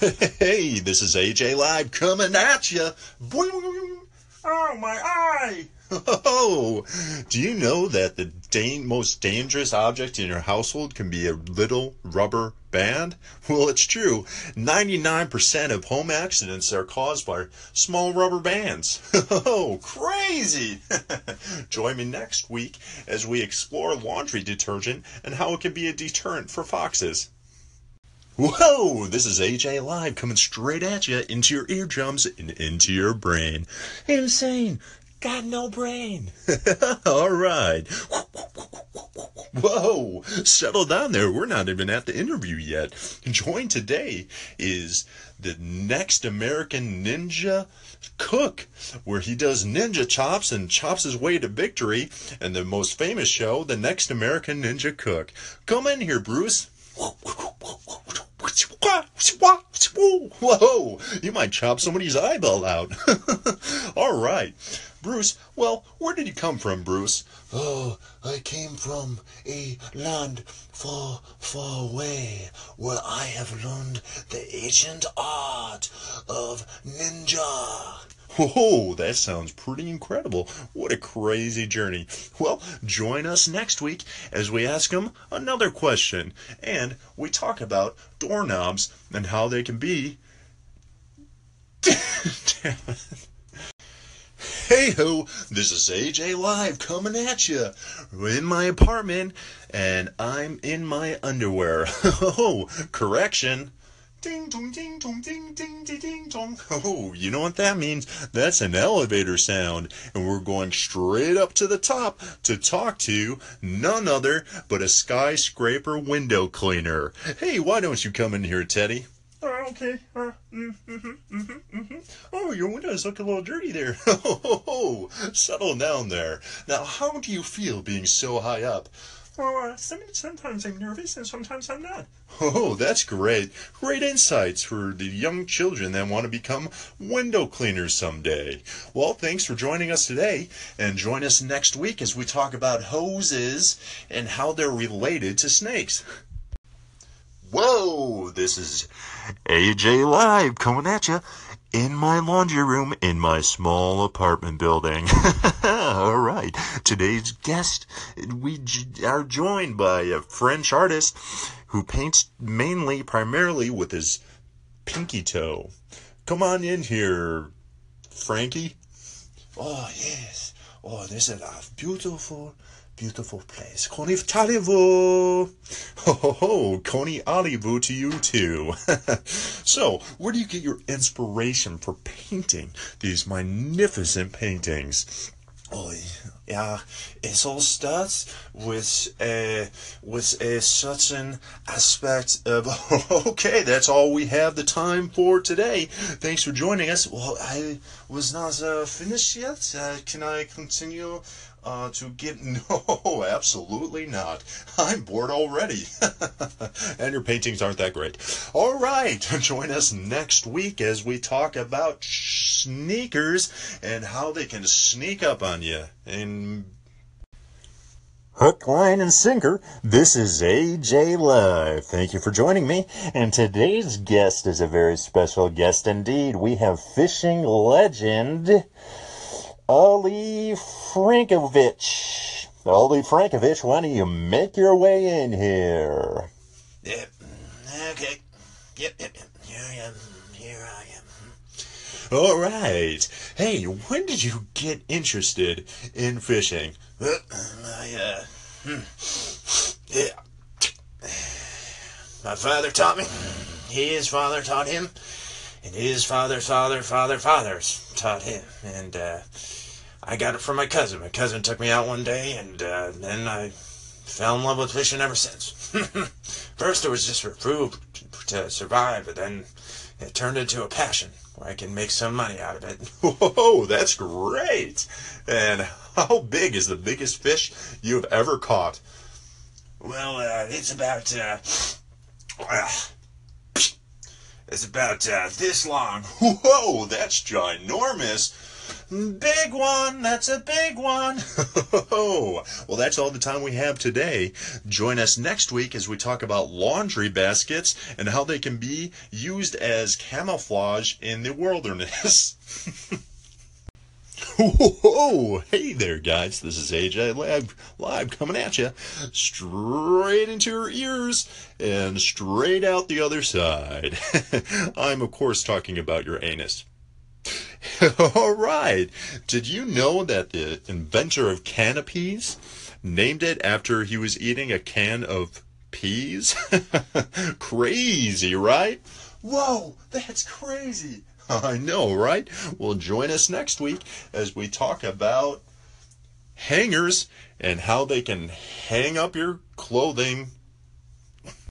Hey, this is AJ Live coming at you. Oh, my eye! Oh, do you know that the da- most dangerous object in your household can be a little rubber band? Well, it's true. 99% of home accidents are caused by small rubber bands. Oh, crazy! Join me next week as we explore laundry detergent and how it can be a deterrent for foxes. Whoa, this is AJ Live coming straight at you into your eardrums and into your brain. Insane. Got no brain. All right. Whoa, settle down there. We're not even at the interview yet. Join today is the next American ninja cook, where he does ninja chops and chops his way to victory. And the most famous show, The Next American Ninja Cook. Come in here, Bruce. Whoa, you might chop somebody's eyeball out. All right. Bruce, well, where did you come from, Bruce? Oh, I came from a land far, far away where I have learned the ancient art of ninja. Whoa, that sounds pretty incredible. What a crazy journey. Well, join us next week as we ask him another question and we talk about doorknobs and how they can be. Hey ho, this is AJ Live coming at you in my apartment and I'm in my underwear. Oh, correction. Ding dong ding dong ding ding ding ding dong. Oh, you know what that means? That's an elevator sound, and we're going straight up to the top to talk to none other but a skyscraper window cleaner. Hey, why don't you come in here, Teddy? Okay. Uh, mm, mhm, mhm, mhm. Oh, your windows look a little dirty there. Oh, settle down there. Now, how do you feel being so high up? Well, uh, sometimes I'm nervous and sometimes I'm not. Oh, that's great. Great insights for the young children that want to become window cleaners someday. Well, thanks for joining us today, and join us next week as we talk about hoses and how they're related to snakes. Whoa, this is AJ Live coming at you in my laundry room in my small apartment building. All right, today's guest, we are joined by a French artist who paints mainly, primarily with his pinky toe. Come on in here, Frankie. Oh, yes. Oh, this is a beautiful, beautiful place. Comment allez-vous? Ho ho ho, Coney Olivu to you too. so, where do you get your inspiration for painting these magnificent paintings? Oh, yeah. It all starts with a with a certain aspect of. Okay, that's all we have the time for today. Thanks for joining us. Well, I was not uh, finished yet. Uh, can I continue uh, to get? No, absolutely not. I'm bored already. and your paintings aren't that great. All right, join us next week as we talk about sneakers and how they can sneak up on you. And Hook, line, and sinker. This is AJ Live. Thank you for joining me. And today's guest is a very special guest indeed. We have fishing legend Ali Frankovich. Ali Frankovich, why don't you make your way in here? Yep. Okay. Yep. Yep. yep. Here I am. Here I am. All right. Hey, when did you get interested in fishing? I, uh, hmm. yeah. My father taught me. His father taught him. And his father's father, father, fathers taught him. And, uh, I got it from my cousin. My cousin took me out one day, and, uh, then I fell in love with fishing ever since. First, it was just for food to survive, but then it turned into a passion where I can make some money out of it. Whoa, that's great. And how big is the biggest fish you've ever caught? Well, uh, it's about, uh, uh, it's about, uh, this long. Whoa, that's ginormous. Big one, that's a big one. Oh, well, that's all the time we have today. Join us next week as we talk about laundry baskets and how they can be used as camouflage in the wilderness. Whoa, hey there, guys. This is AJ Live, live coming at you straight into your ears and straight out the other side. I'm, of course, talking about your anus. All right. Did you know that the inventor of canopies named it after he was eating a can of peas? crazy, right? Whoa, that's crazy. I know, right? Well, join us next week as we talk about hangers and how they can hang up your clothing